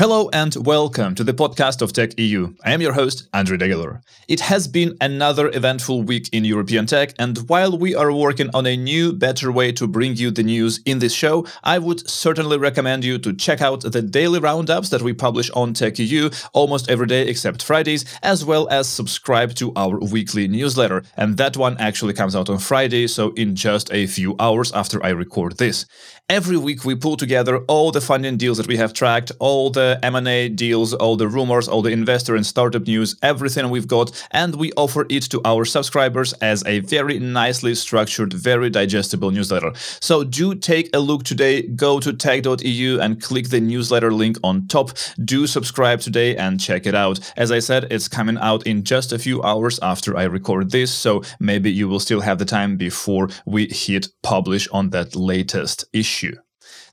Hello and welcome to the podcast of Tech EU. I am your host, Andrew Degeler. It has been another eventful week in European tech, and while we are working on a new, better way to bring you the news in this show, I would certainly recommend you to check out the daily roundups that we publish on Tech EU almost every day except Fridays, as well as subscribe to our weekly newsletter. And that one actually comes out on Friday, so in just a few hours after I record this. Every week we pull together all the funding deals that we have tracked, all the M&A deals, all the rumors, all the investor and startup news, everything we've got, and we offer it to our subscribers as a very nicely structured, very digestible newsletter. So do take a look today, go to tech.eu and click the newsletter link on top. Do subscribe today and check it out. As I said, it's coming out in just a few hours after I record this, so maybe you will still have the time before we hit publish on that latest issue.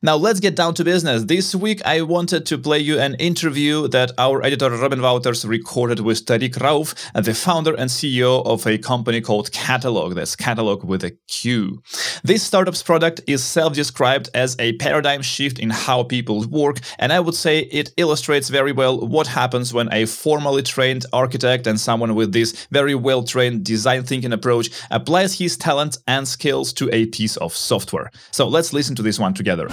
Now let's get down to business. This week I wanted to play you an interview that our editor Robin Wouters recorded with Tariq Rauf, the founder and CEO of a company called Qatalog. That's Qatalog with a Q. This startup's product is self-described as a paradigm shift in how people work, and I would say it illustrates very well what happens when a formally trained architect and someone with this very well-trained design thinking approach applies his talent and skills to a piece of software. So let's listen to this one together.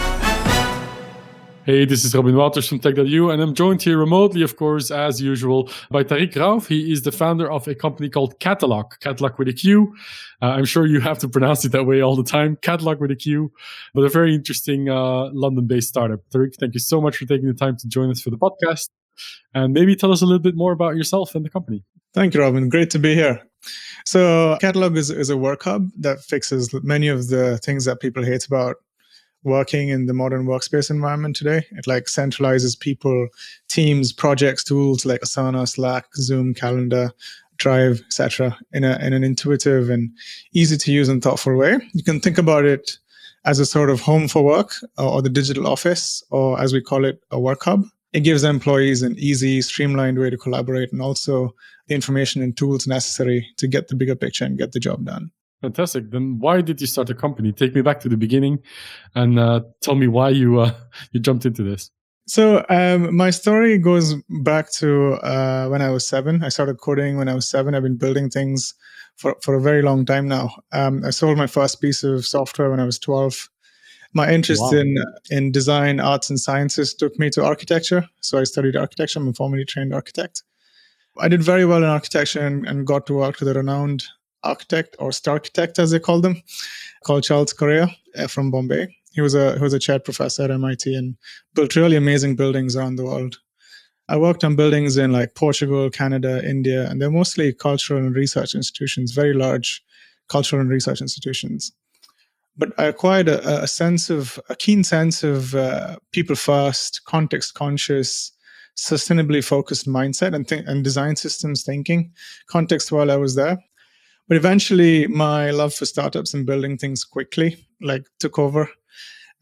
Hey, this is Robin Wouters from Tech.eu, and I'm joined here remotely, of course, as usual, by Tariq Rauf. He is the founder of a company called Qatalog, Qatalog with a Q. Uh, I'm sure you have to pronounce it that way all the time, Qatalog with a Q, but a very interesting uh, London-based startup. Tariq, thank you so much for taking the time to join us for the podcast. And maybe tell us a little bit more about yourself and the company. Thank you, Robin. Great to be here. So, Qatalog is, is a work hub that fixes many of the things that people hate about working in the modern workspace environment today. It like centralizes people, teams, projects, tools like Asana, Slack, Zoom, Calendar, Drive, etc. in a in an intuitive and easy to use and thoughtful way. You can think about it as a sort of home for work or the digital office, or as we call it, a work hub. It gives employees an easy, streamlined way to collaborate and also the information and tools necessary to get the bigger picture and get the job done. Fantastic. Then why did you start a company? Take me back to the beginning and uh, tell me why you uh, you jumped into this. So um, my story goes back to uh, when I was seven. I started coding when I was seven. I've been building things for, for a very long time now. Um, I sold my first piece of software when I was 12. My interest wow. in in design, arts, and sciences took me to architecture. So I studied architecture. I'm a formally trained architect. I did very well in architecture and, and got to work with a renowned architect or star architect as they call them, called Charles Correa uh, from Bombay. He was a he was a chaired professor at MIT and built really amazing buildings around the world. I worked on buildings in like Portugal, Canada, India, and they're mostly cultural and research institutions, very large cultural and research institutions. But I acquired a, a sense of a keen sense of uh, people first, context conscious, sustainably focused mindset and, th- and design systems thinking context while I was there. But eventually, my love for startups and building things quickly like took over,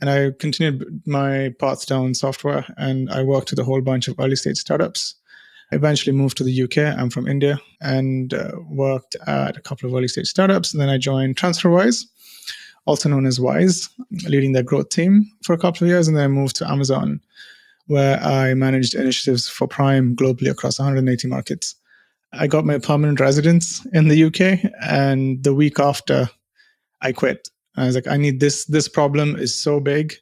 and I continued my path down software. And I worked with a whole bunch of early stage startups. Eventually moved to the UK. I'm from India and uh, worked at a couple of early stage startups. And then I joined TransferWise, also known as Wise, leading their growth team for a couple of years. And then I moved to Amazon, where I managed initiatives for Prime globally across 180 markets. I got my permanent residence in the UK, and the week after, I quit. I was like, I need this. This problem is so big.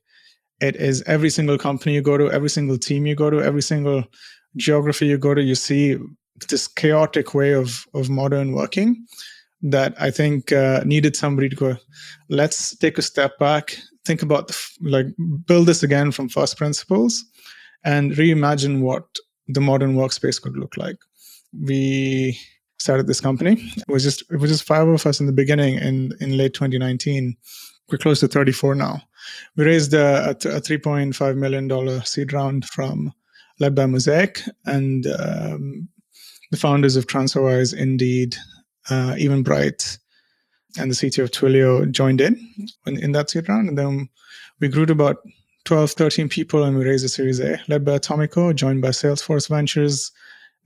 It is every single company you go to, every single team you go to, every single geography you go to. You see this chaotic way of of modern working that I think uh, needed somebody to go. Let's take a step back, think about the, like build this again from first principles, and reimagine what the modern workspace could look like we started this company. It was just it was just five of us in the beginning in in late 2019. We're close to 34 now. We raised a, a, a 3.5 million dollar seed round from led by Mosaic and um, the founders of TransferWise, Indeed, uh, Eventbrite, and the CTO of Twilio joined in, in in that seed round, and then we grew to about 12, 13 people, and we raised a Series A, led by Atomico, joined by Salesforce Ventures,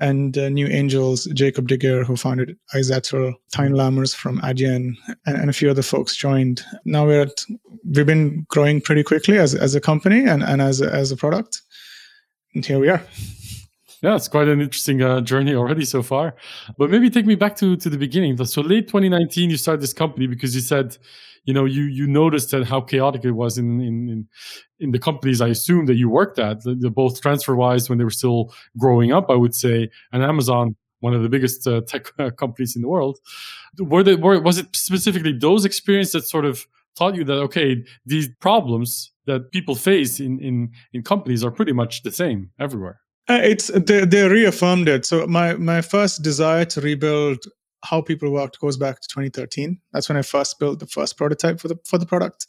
and uh, New Angels, Jacob De Geer, who founded iZettle, Thijn Lamers from Adyen, and, and, a few other folks joined. Now we're at, we've been growing pretty quickly as, as a company and, and as, a, as a product. and here we are. Yeah, it's quite an interesting uh, journey already so far. But maybe take me back to to the beginning. So late 2019, you started this company because you said, you know, you you noticed that how chaotic it was in in in, in the companies I assume that you worked at, the, the both TransferWise when they were still growing up, I would say, and Amazon one of the biggest uh, tech companies in the world. Were, they, were was it specifically those experiences that sort of taught you that okay, these problems that people face in in in companies are pretty much the same everywhere? Uh, it's they, they reaffirmed it. So my my first desire to rebuild how people worked goes back to 2013. That's when I first built the first prototype for the for the product.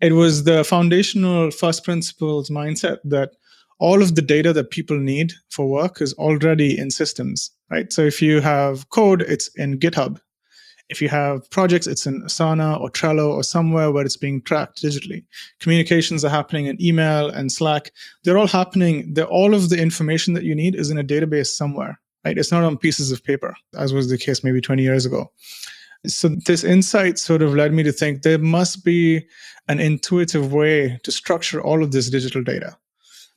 It was the foundational first principles mindset that all of the data that people need for work is already in systems, right? So if you have code, it's in GitHub. If you have projects, it's in Asana or Trello or somewhere where it's being tracked digitally. Communications are happening in email and Slack. They're all happening. They're, all of the information that you need is in a database somewhere, right? It's not on pieces of paper, as was the case maybe 20 years ago. So this insight sort of led me to think there must be an intuitive way to structure all of this digital data.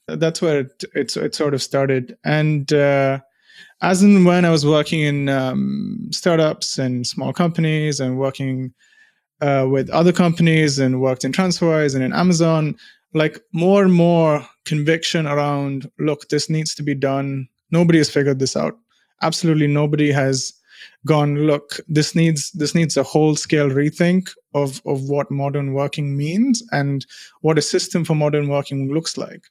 That's where it, it, it sort of started. And uh, as and when I was working in um, startups and small companies and working uh, with other companies and worked in TransferWise and in Amazon, like more and more conviction around look, this needs to be done. Nobody has figured this out. Absolutely nobody has gone look this needs this needs a whole scale rethink of of what modern working means and what a system for modern working looks like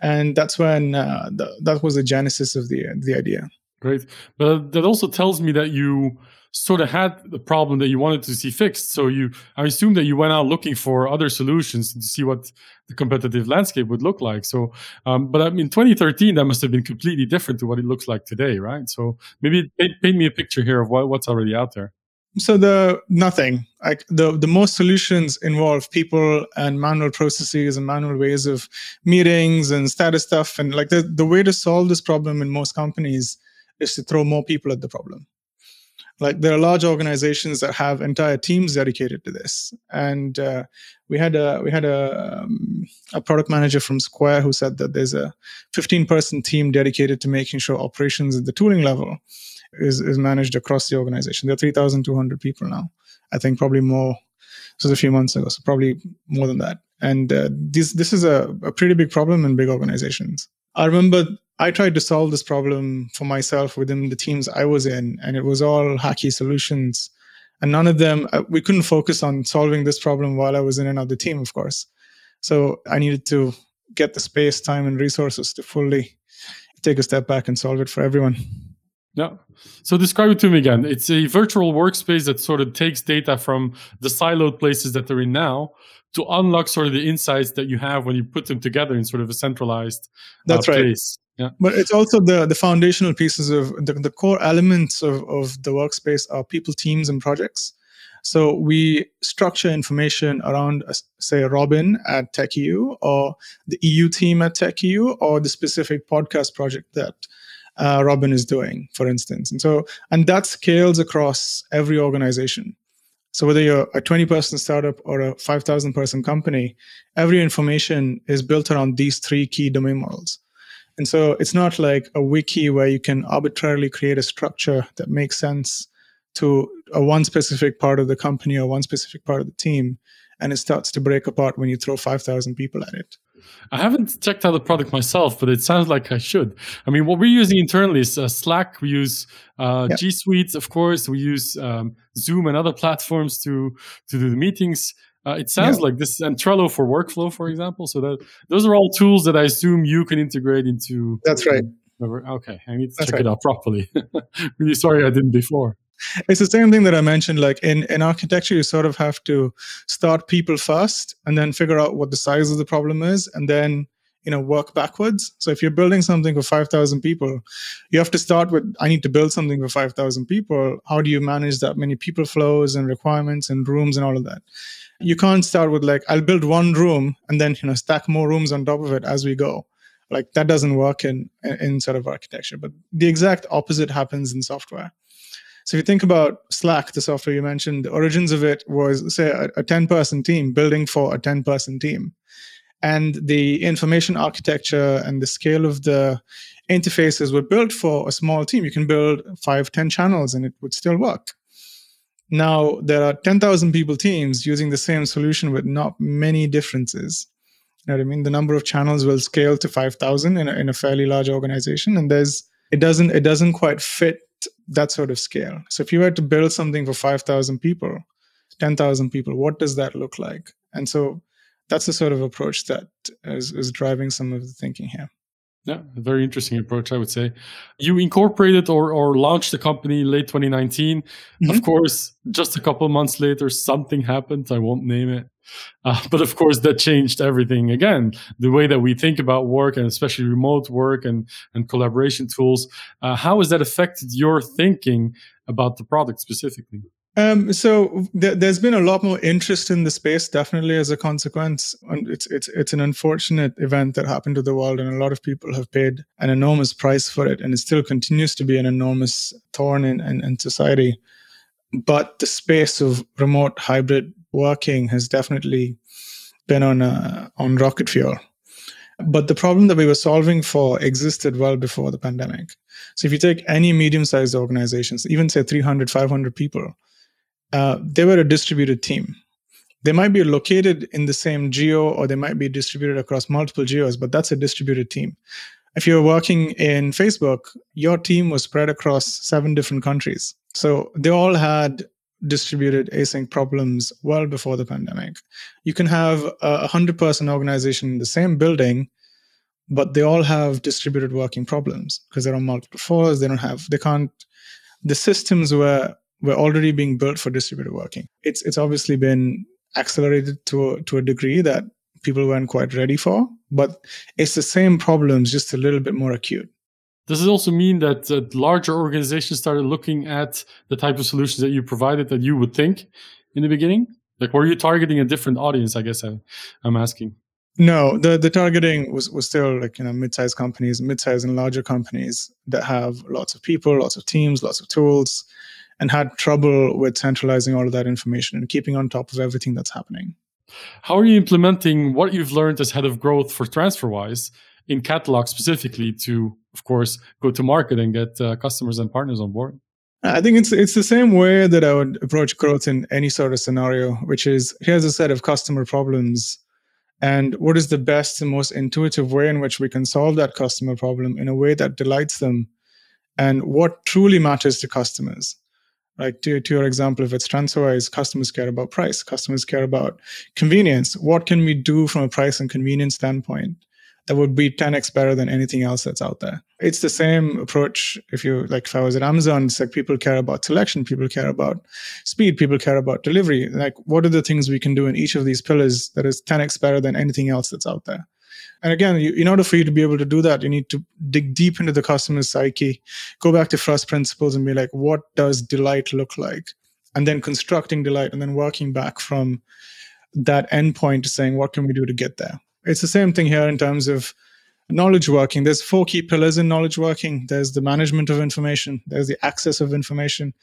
and that's when uh, the, that was the genesis of the the idea Great. But that also tells me that you sort of had the problem that you wanted to see fixed. So you, I assume that you went out looking for other solutions to see what the competitive landscape would look like. So, um, but I mean, 2013, that must have been completely different to what it looks like today, right? So maybe paint, paint me a picture here of what, what's already out there. So the nothing like the the most solutions involve people and manual processes and manual ways of meetings and status stuff and like the the way to solve this problem in most companies is to throw more people at the problem. Like there are large organizations that have entire teams dedicated to this, and uh, we had a we had a um, a product manager from Square who said that there's a 15 person team dedicated to making sure operations at the tooling level is is managed across the organization. There are 3,200 people now. I think probably more. This was a few months ago, so probably more than that. And uh, this this is a, a pretty big problem in big organizations. I remember I tried to solve this problem for myself within the teams I was in, and it was all hacky solutions. And none of them, uh, we couldn't focus on solving this problem while I was in another team, of course. So I needed to get the space, time, and resources to fully take a step back and solve it for everyone. Yeah. So describe it to me again. It's a virtual workspace that sort of takes data from the siloed places that they're in now to unlock sort of the insights that you have when you put them together in sort of a centralized uh, That's right. place. But it's also the the foundational pieces of the, the core elements of, of the workspace are people, teams, and projects. So we structure information around, uh, say, Robin at TechEU or the EU team at TechEU or the specific podcast project that uh, Robin is doing, for instance. And so, and that scales across every organization. So whether you're a 20 person startup or a 5,000 person company, every information is built around these three key domain models. And so it's not like a wiki where you can arbitrarily create a structure that makes sense to a one specific part of the company or one specific part of the team. And it starts to break apart when you throw 5,000 people at it. I haven't checked out the product myself, but it sounds like I should. I mean, what we're using internally is uh, Slack. We use uh, yep. G Suite, of course. We use um, Zoom and other platforms to to do the meetings. Uh, it sounds yeah. like this and Trello for workflow, for example. So that those are all tools that I assume you can integrate into. That's right. Okay, I need to That's check right. it out properly. really sorry I didn't before it's the same thing that I mentioned. Like in, in architecture, you sort of have to start people first and then figure out what the size of the problem is and then you know work backwards so if you're building something for 5000 people you have to start with i need to build something for 5000 people how do you manage that many people flows and requirements and rooms and all of that you can't start with like i'll build one room and then you know stack more rooms on top of it as we go like that doesn't work in in sort of architecture but the exact opposite happens in software so if you think about Slack, the software you mentioned, the origins of it was say a, a 10 person team building for a 10 person team. and the information architecture and the scale of the interfaces were built for a small team. You can build five, ten channels and it would still work. Now there are 10,000 people teams using the same solution with not many differences. You know what I mean? The number of channels will scale to 5,000 in a, in a fairly large organization. And there's, it doesn't, it doesn't quite fit that sort of scale. So if you were to build something for 5,000 people, 10,000 people, what does that look like? And so that's the sort of approach that is, is driving some of the thinking here. Yeah, a very interesting approach, I would say. You incorporated or, or launched the company late 2019. Mm-hmm. Of course, just a couple months later, something happened. I won't name it. Uh, but of course, that changed everything again. The way that we think about work and especially remote work and, and collaboration tools. Uh, how has that affected your thinking about the product specifically? Um, so th- there's been a lot more interest in the space, definitely as a consequence. And it's it's it's an unfortunate event that happened to the world, and a lot of people have paid an enormous price for it, and it still continues to be an enormous thorn in, in, in society. But the space of remote hybrid working has definitely been on a, on rocket fuel. But the problem that we were solving for existed well before the pandemic. So if you take any medium-sized organizations, even say 300, 500 people, uh, they were a distributed team. They might be located in the same geo or they might be distributed across multiple geos, but that's a distributed team. If you're working in Facebook, your team was spread across seven different countries. So they all had distributed async problems well before the pandemic. You can have a 100 person organization in the same building, but they all have distributed working problems because they're on multiple floors. They don't have, they can't, the systems were were already being built for distributed working. It's it's obviously been accelerated to a, to a degree that people weren't quite ready for, but it's the same problems, just a little bit more acute. Does it also mean that uh, larger organizations started looking at the type of solutions that you provided that you would think in the beginning? Like, were you targeting a different audience? I guess I, I'm asking. No, the the targeting was was still like you know mid-sized companies, mid-sized and larger companies that have lots of people, lots of teams, lots of tools, and had trouble with centralizing all of that information and keeping on top of everything that's happening. How are you implementing what you've learned as head of growth for TransferWise in Qatalog specifically to, of course, go to market and get uh, customers and partners on board? I think it's it's the same way that I would approach growth in any sort of scenario, which is here's a set of customer problems, and what is the best and most intuitive way in which we can solve that customer problem in a way that delights them, and what truly matters to customers. Like to, to your example, if it's TransferWise, customers care about price, customers care about convenience. What can we do from a price and convenience standpoint that would be 10x better than anything else that's out there? It's the same approach. If you like, if I was at Amazon, it's like people care about selection, people care about speed, people care about delivery. Like, what are the things we can do in each of these pillars that is 10x better than anything else that's out there? And again, you, in order for you to be able to do that, you need to dig deep into the customer's psyche, go back to first principles and be like, what does delight look like? And then constructing delight and then working back from that endpoint to saying, what can we do to get there? It's the same thing here in terms of knowledge working. There's four key pillars in knowledge working. There's the management of information. There's the access of information.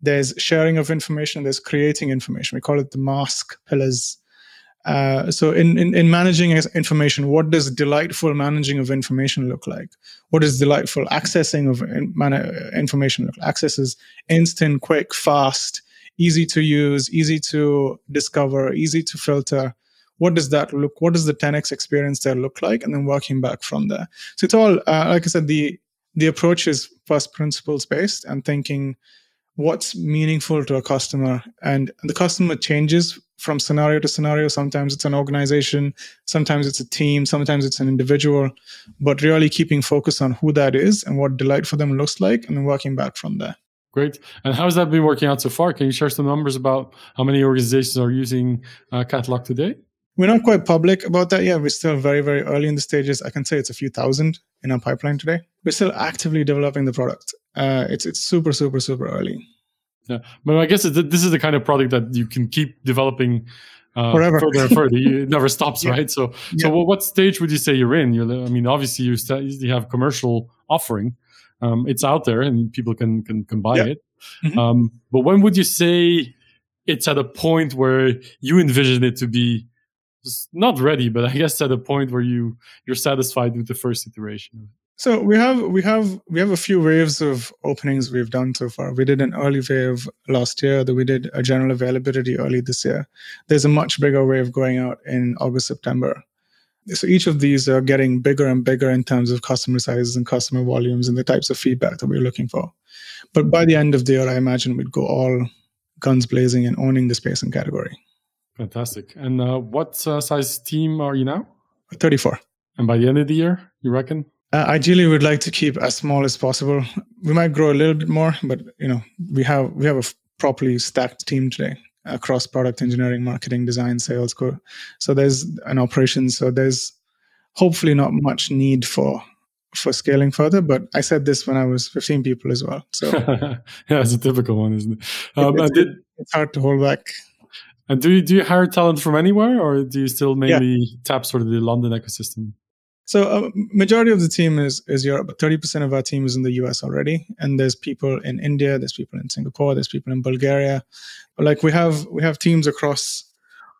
There's sharing of information. There's creating information. We call it the mask pillars uh, so in, in, in managing information, what does delightful managing of information look like? What is delightful accessing of information look like? Access is instant, quick, fast, easy to use, easy to discover, easy to filter. What does that look? What does the 10x experience there look like? And then working back from there. So it's all, uh, like I said, the the approach is first principles based and thinking what's meaningful to a customer and the customer changes from scenario to scenario. Sometimes it's an organization, sometimes it's a team, sometimes it's an individual, but really keeping focus on who that is and what delight for them looks like and then working back from there. Great. And how has that been working out so far? Can you share some numbers about how many organizations are using uh, Qatalog today? We're not quite public about that yet. We're still very, very early in the stages. I can say it's a few thousand in our pipeline today. We're still actively developing the product. Uh, it's it's super, super, super early. Yeah, but I guess this is the kind of product that you can keep developing uh, Forever. further and further. it never stops, yeah. right? So, yeah. so what stage would you say you're in? You're, I mean, obviously you, st- you have commercial offering. Um, it's out there and people can can, can buy yeah. it. Mm-hmm. Um, but when would you say it's at a point where you envision it to be not ready, but I guess at a point where you you're satisfied with the first iteration. So we have we have we have a few waves of openings we've done so far. We did an early wave last year, that we did a general availability early this year. There's a much bigger wave going out in August, September. So each of these are getting bigger and bigger in terms of customer sizes and customer volumes and the types of feedback that we're looking for. But by the end of the year, I imagine we'd go all guns blazing and owning the space and category. Fantastic. And uh, what uh, size team are you now? 34. And by the end of the year, you reckon? Uh, ideally, we'd like to keep as small as possible. We might grow a little bit more, but you know, we have we have a properly stacked team today across product engineering, marketing, design, sales. Co- so there's an operation. So there's hopefully not much need for for scaling further. But I said this when I was 15 people as well. So yeah, it's a typical one, isn't it? Um, it's, did, it's hard to hold back. And do you do you hire talent from anywhere, or do you still mainly yeah. tap sort of the London ecosystem? So a uh, majority of the team is is Europe, thirty percent of our team is in the US already, and there's people in India, there's people in Singapore, there's people in Bulgaria. Like we have we have teams across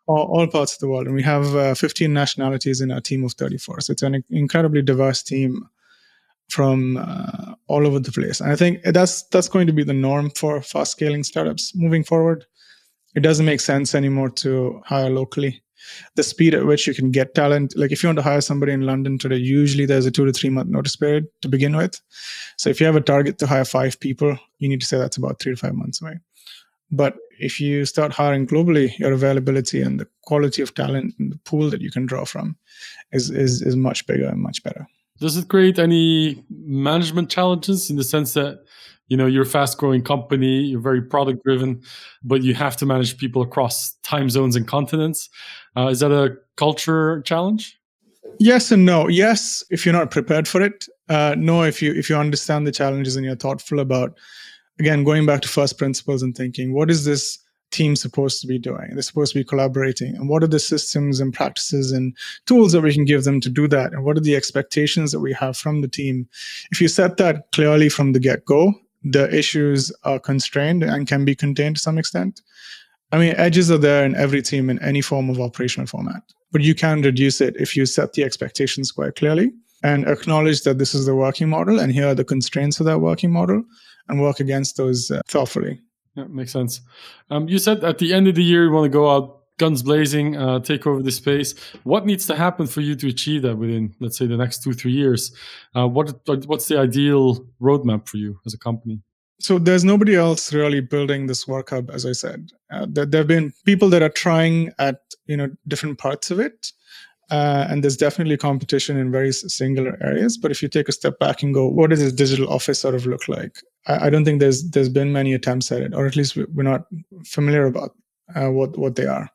all, all parts of the world, and we have uh, 15 nationalities in our team of 34. So it's an incredibly diverse team from uh, all over the place, and I think that's that's going to be the norm for fast scaling startups moving forward. It doesn't make sense anymore to hire locally the speed at which you can get talent. Like if you want to hire somebody in London today, usually there's a two to three month notice period to begin with. So if you have a target to hire five people, you need to say that's about three to five months away. But if you start hiring globally, your availability and the quality of talent and the pool that you can draw from is is, is much bigger and much better. Does it create any management challenges in the sense that you know you're a fast growing company you're very product driven but you have to manage people across time zones and continents. Uh, is that a culture challenge? Yes and no. Yes if you're not prepared for it. Uh, no if you if you understand the challenges and you're thoughtful about again going back to first principles and thinking what is this team supposed to be doing? They're supposed to be collaborating. And what are the systems and practices and tools that we can give them to do that? And what are the expectations that we have from the team? If you set that clearly from the get-go the issues are constrained and can be contained to some extent. I mean, edges are there in every team in any form of operational format, but you can reduce it if you set the expectations quite clearly and acknowledge that this is the working model and here are the constraints of that working model and work against those uh, thoughtfully. Yeah, makes sense. Um, you said at the end of the year you want to go out guns blazing, uh, take over the space. What needs to happen for you to achieve that within, let's say, the next two three years? Uh, what what's the ideal roadmap for you as a company? So there's nobody else really building this work hub, as I said. Uh, there, there have been people that are trying at you know different parts of it. Uh, and there's definitely competition in very singular areas. But if you take a step back and go, what does this digital office sort of look like? I, I don't think there's there's been many attempts at it, or at least we're not familiar about uh, what what they are.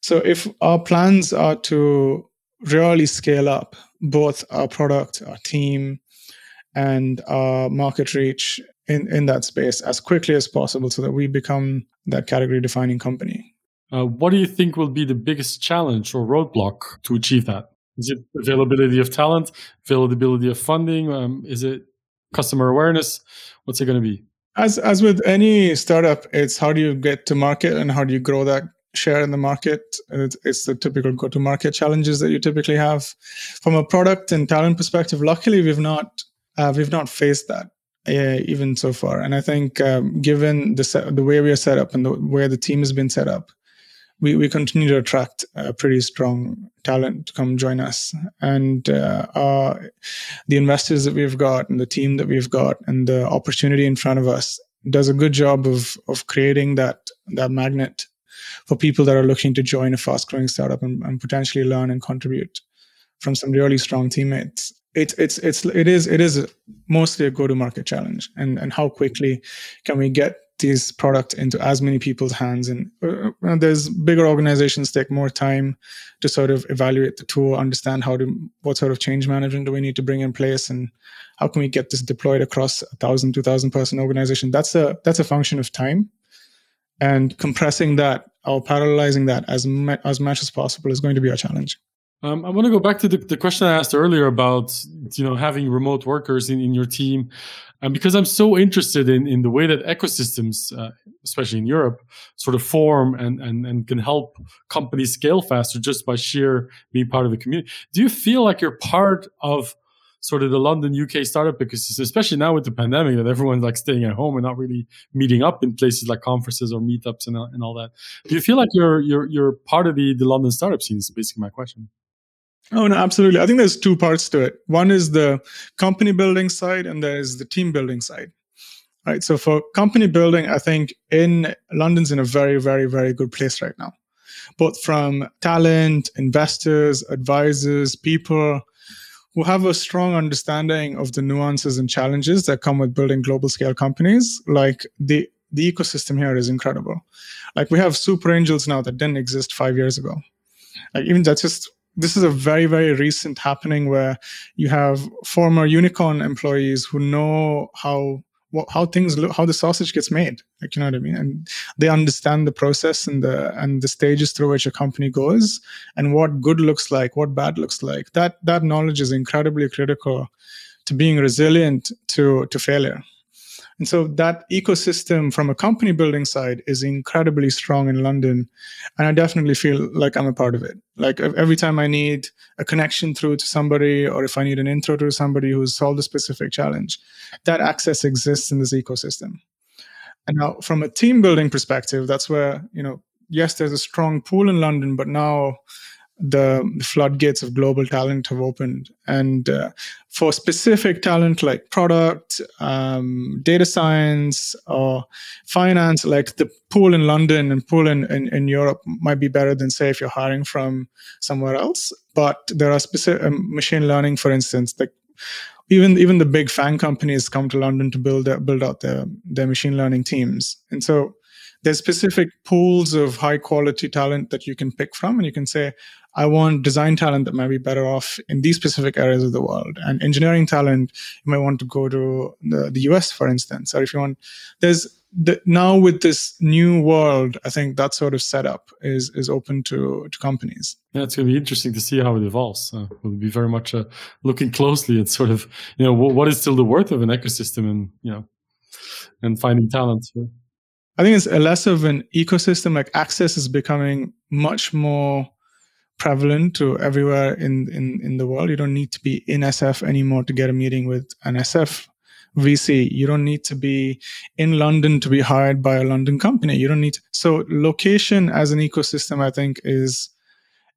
So if our plans are to really scale up both our product, our team, and our market reach in, in that space as quickly as possible so that we become that category defining company. Uh, what do you think will be the biggest challenge or roadblock to achieve that? Is it availability of talent, availability of funding? Um, is it customer awareness? What's it going to be? As as with any startup, it's how do you get to market and how do you grow that share in the market. It's, it's the typical go to market challenges that you typically have. From a product and talent perspective, luckily we've not uh, we've not faced that uh, even so far. And I think um, given the set, the way we are set up and the way the team has been set up, we, we continue to attract a pretty strong talent to come join us. And uh, our, the investors that we've got and the team that we've got and the opportunity in front of us does a good job of of creating that that magnet for people that are looking to join a fast growing startup and, and potentially learn and contribute from some really strong teammates. It's it's it's it is it is mostly a go to market challenge and and how quickly can we get these product into as many people's hands and uh, uh, there's bigger organizations take more time to sort of evaluate the tool understand how to what sort of change management do we need to bring in place and how can we get this deployed across a thousand two thousand person organization. That's a that's a function of time. And compressing that or parallelizing that as, ma- as much as possible is going to be a challenge. Um, I want to go back to the, the, question I asked earlier about you know having remote workers in, in your team. And because I'm so interested in, in the way that ecosystems, uh, especially in Europe, sort of form and, and, and can help companies scale faster just by sheer being part of the community. Do you feel like you're part of sort of the London UK startup ecosystem, especially now with the pandemic that everyone's like staying at home and not really meeting up in places like conferences or meetups and, and all that. Do you feel like you're you're you're part of the, the London startup scene? Is basically my question. Oh no, absolutely. I think there's two parts to it. One is the company building side, and there is the team building side. Right. So for company building, I think in London's in a very, very, very good place right now, both from talent, investors, advisors, people who have a strong understanding of the nuances and challenges that come with building global scale companies. Like the the ecosystem here is incredible. Like we have super angels now that didn't exist five years ago. Like even that's just this is a very very recent happening where you have former unicorn employees who know how what, how things look how the sausage gets made like you know what i mean? And they understand the process and the and the stages through which a company goes and what good looks like what bad looks like. That that knowledge is incredibly critical to being resilient to to failure and so that ecosystem from a company building side is incredibly strong in London. And I definitely feel like I'm a part of it. Like every time I need a connection through to somebody, or if I need an intro to somebody who's solved a specific challenge, that access exists in this ecosystem. And now from a team building perspective, that's where, you know, yes, there's a strong pool in London, but now the floodgates of global talent have opened. And uh, for specific talent like product, um, data science, or finance, like the pool in London and pool in, in, in, Europe might be better than, say, if you're hiring from somewhere else. But there are specific um, machine learning, for instance, like even even the big FAANG companies come to London to build build out their their machine learning teams. And so there's specific pools of high quality talent that you can pick from and you can say i want design talent that might be better off in these specific areas of the world and engineering talent you might want to go to the, the us for instance or if you want there's the, now with this new world i think that sort of setup is is open to to companies yeah it's going to be interesting to see how it evolves uh, we'll be very much uh, looking closely at sort of you know what, what is still the worth of an ecosystem and you know and finding talent. I think it's less of an ecosystem. Like access is becoming much more prevalent to everywhere in, in, in the world. You don't need to be in SF anymore to get a meeting with an SF VC. You don't need to be in London to be hired by a London company. You don't need to. So location as an ecosystem, I think is,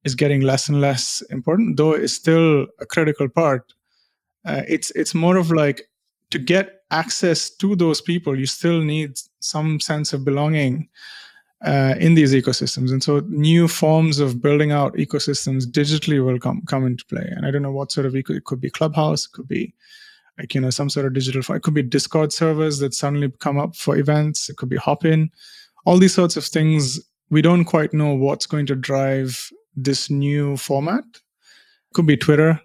is getting less and less important, though it's still a critical part. Uh, it's, it's more of like to get access to those people, you still need some sense of belonging uh, in these ecosystems. And so new forms of building out ecosystems digitally will come come into play. And I don't know what sort of eco- it could be Clubhouse, it could be like you know some sort of digital. It could be Discord servers that suddenly come up for events. It could be Hopin. All these sorts of things. We don't quite know what's going to drive this new format. It could be Twitter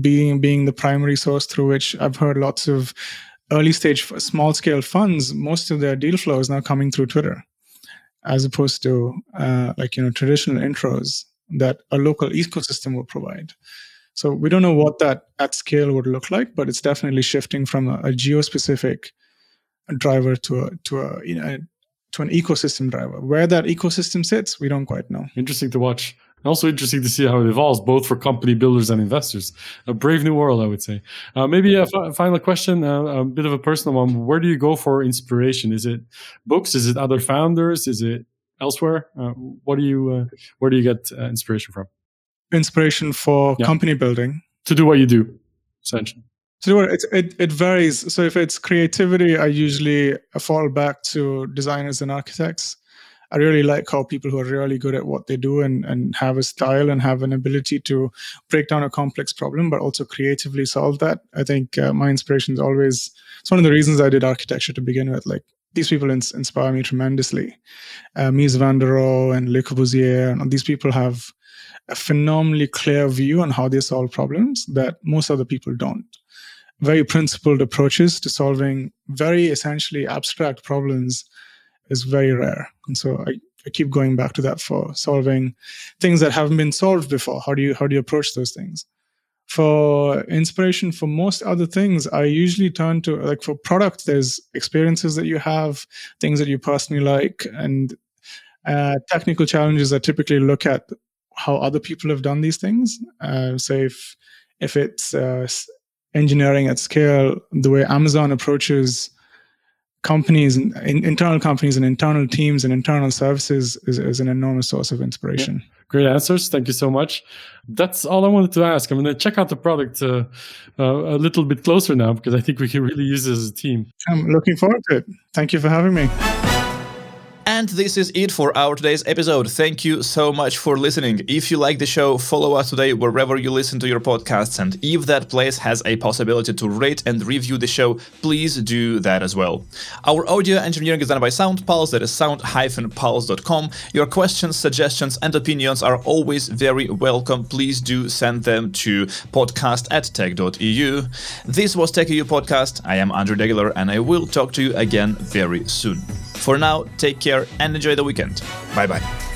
being being the primary source through which I've heard lots of early stage small scale funds most of their deal flow is now coming through Twitter as opposed to uh, like you know traditional intros that a local ecosystem will provide. So we don't know what that at scale would look like, but it's definitely shifting from a, a geo-specific driver to a to a you know to an ecosystem driver. Where that ecosystem sits, we don't quite know. Interesting to watch also interesting to see how it evolves, both for company builders and investors. A brave new world, I would say. Uh, maybe a f- final question, uh, a bit of a personal one. Where do you go for inspiration? Is it books? Is it other founders? Is it elsewhere? Uh, what do you, uh, where do you get uh, inspiration from? Inspiration for yeah. company building to do what you do, essentially. To do it, it, it varies. So if it's creativity, I usually fall back to designers and architects I really like how people who are really good at what they do and, and have a style and have an ability to break down a complex problem, but also creatively solve that. I think uh, my inspiration is always, it's one of the reasons I did architecture to begin with. Like these people ins- inspire me tremendously. Uh, Mies van der Rohe and Le Corbusier, and these people have a phenomenally clear view on how they solve problems that most other people don't. Very principled approaches to solving very essentially abstract problems is very rare. And so I, I keep going back to that for solving things that haven't been solved before. How do you how do you approach those things? for inspiration for most other things, I usually turn to like for product. There's experiences that you have, things that you personally like, and uh, technical challenges. I typically look at how other people have done these things. Uh, so if if it's uh, engineering at scale, the way Amazon approaches companies and in, internal companies and internal teams and internal services is, is an enormous source of inspiration. Yeah. Great answers. Thank you so much. That's all I wanted to ask. I'm going to check out the product uh, uh, a little bit closer now because I think we can really use it as a team. I'm looking forward to it. Thank you for having me. And this is it for our today's episode. Thank you so much for listening. If you like the show, follow us today wherever you listen to your podcasts. And if that place has a possibility to rate and review the show, please do that as well. Our audio engineering is done by SoundPulse, that is sound-pulse.com. Your questions, suggestions, and opinions are always very welcome. Please do send them to podcast at tech.eu. This was Tech EU Podcast. I am Andrew Degeler, and I will talk to you again very soon. For now, take care and enjoy the weekend. Bye bye.